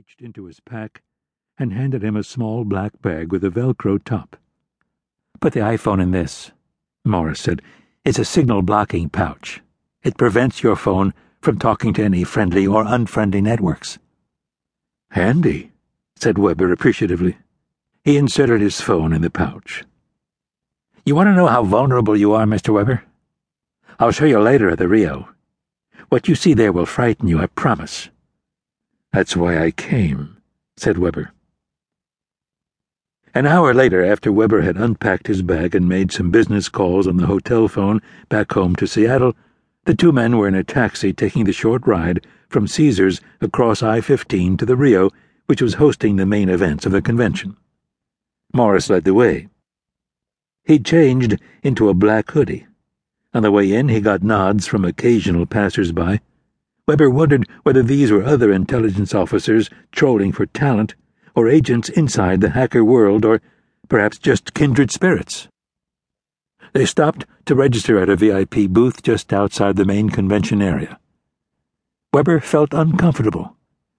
reached into his pack and handed him a small black bag with a Velcro top. Put the iPhone in this, Morris said. It's a signal blocking pouch. It prevents your phone from talking to any friendly or unfriendly networks. Handy, said Weber appreciatively. He inserted his phone in the pouch. You want to know how vulnerable you are, Mr. Weber? I'll show you later at the Rio. What you see there will frighten you, I promise. That's why I came, said Weber. An hour later, after Weber had unpacked his bag and made some business calls on the hotel phone back home to Seattle, the two men were in a taxi taking the short ride from Caesars across I 15 to the Rio, which was hosting the main events of the convention. Morris led the way. He'd changed into a black hoodie. On the way in, he got nods from occasional passers-by. Weber wondered whether these were other intelligence officers trolling for talent, or agents inside the hacker world, or perhaps just kindred spirits. They stopped to register at a VIP booth just outside the main convention area. Weber felt uncomfortable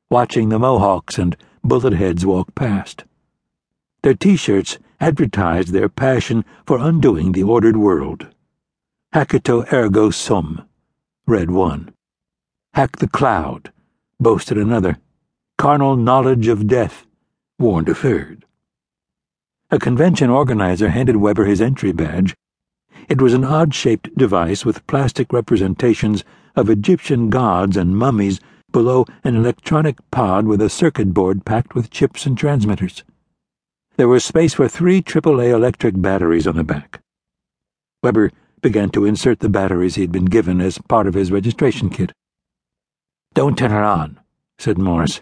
watching the Mohawks and bullet heads walk past. Their t-shirts advertised their passion for undoing the ordered world. Hackito ergo sum, read one. Hack the cloud, boasted another. Carnal knowledge of death, warned a third. A convention organizer handed Weber his entry badge. It was an odd shaped device with plastic representations of Egyptian gods and mummies below an electronic pod with a circuit board packed with chips and transmitters. There was space for three AAA electric batteries on the back. Weber began to insert the batteries he had been given as part of his registration kit. Don't turn it on, said Morris.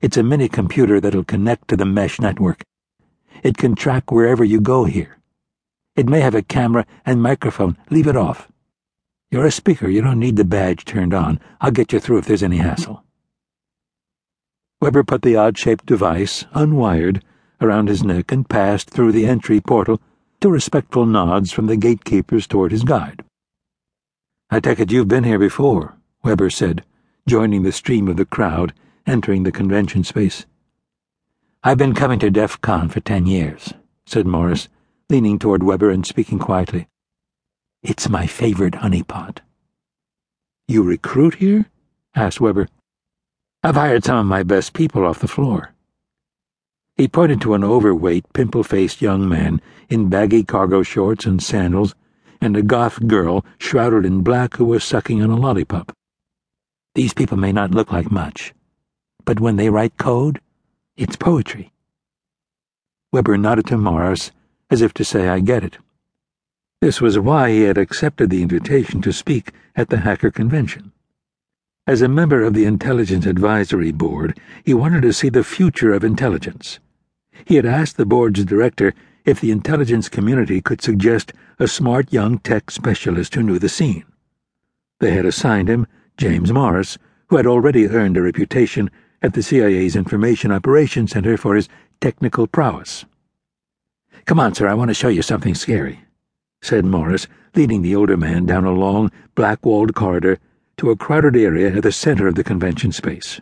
It's a mini computer that'll connect to the mesh network. It can track wherever you go here. It may have a camera and microphone. Leave it off. You're a speaker. You don't need the badge turned on. I'll get you through if there's any hassle. Weber put the odd shaped device, unwired, around his neck and passed through the entry portal to respectful nods from the gatekeepers toward his guide. I take it you've been here before, Weber said, joining the stream of the crowd, entering the convention space. I've been coming to DEF CON for ten years, said Morris, leaning toward Weber and speaking quietly. It's my favorite honeypot. You recruit here? asked Weber. I've hired some of my best people off the floor. He pointed to an overweight, pimple faced young man in baggy cargo shorts and sandals, and a goth girl shrouded in black who was sucking on a lollipop. These people may not look like much, but when they write code, it's poetry. Weber nodded to Morris, as if to say, I get it. This was why he had accepted the invitation to speak at the hacker convention. As a member of the Intelligence Advisory Board, he wanted to see the future of intelligence. He had asked the board's director if the intelligence community could suggest a smart young tech specialist who knew the scene. They had assigned him James Morris, who had already earned a reputation at the CIA's Information Operations Center for his technical prowess. Come on, sir, I want to show you something scary, said Morris, leading the older man down a long, black walled corridor to a crowded area at the center of the convention space.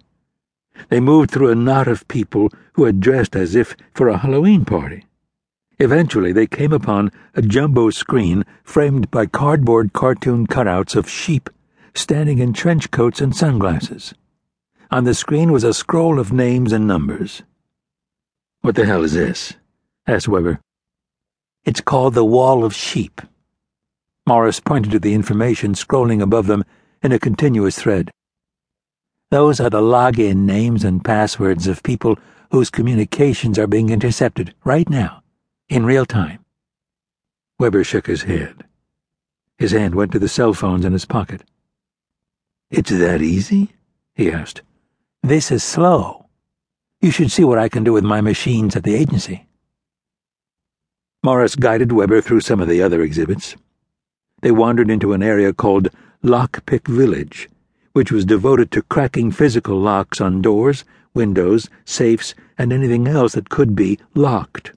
They moved through a knot of people who had dressed as if for a Halloween party. Eventually, they came upon a jumbo screen framed by cardboard cartoon cutouts of sheep standing in trench coats and sunglasses. On the screen was a scroll of names and numbers. What the hell is this? asked Weber. It's called the Wall of Sheep. Morris pointed to the information scrolling above them in a continuous thread. Those are the login names and passwords of people whose communications are being intercepted right now, in real time. Weber shook his head. His hand went to the cell phones in his pocket. It's that easy? he asked. This is slow. You should see what I can do with my machines at the agency. Morris guided Weber through some of the other exhibits. They wandered into an area called Lockpick Village, which was devoted to cracking physical locks on doors, windows, safes, and anything else that could be locked.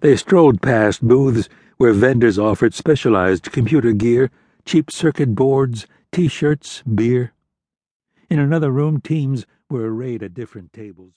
They strolled past booths where vendors offered specialized computer gear, cheap circuit boards, t shirts, beer. In another room, teams were arrayed at different tables.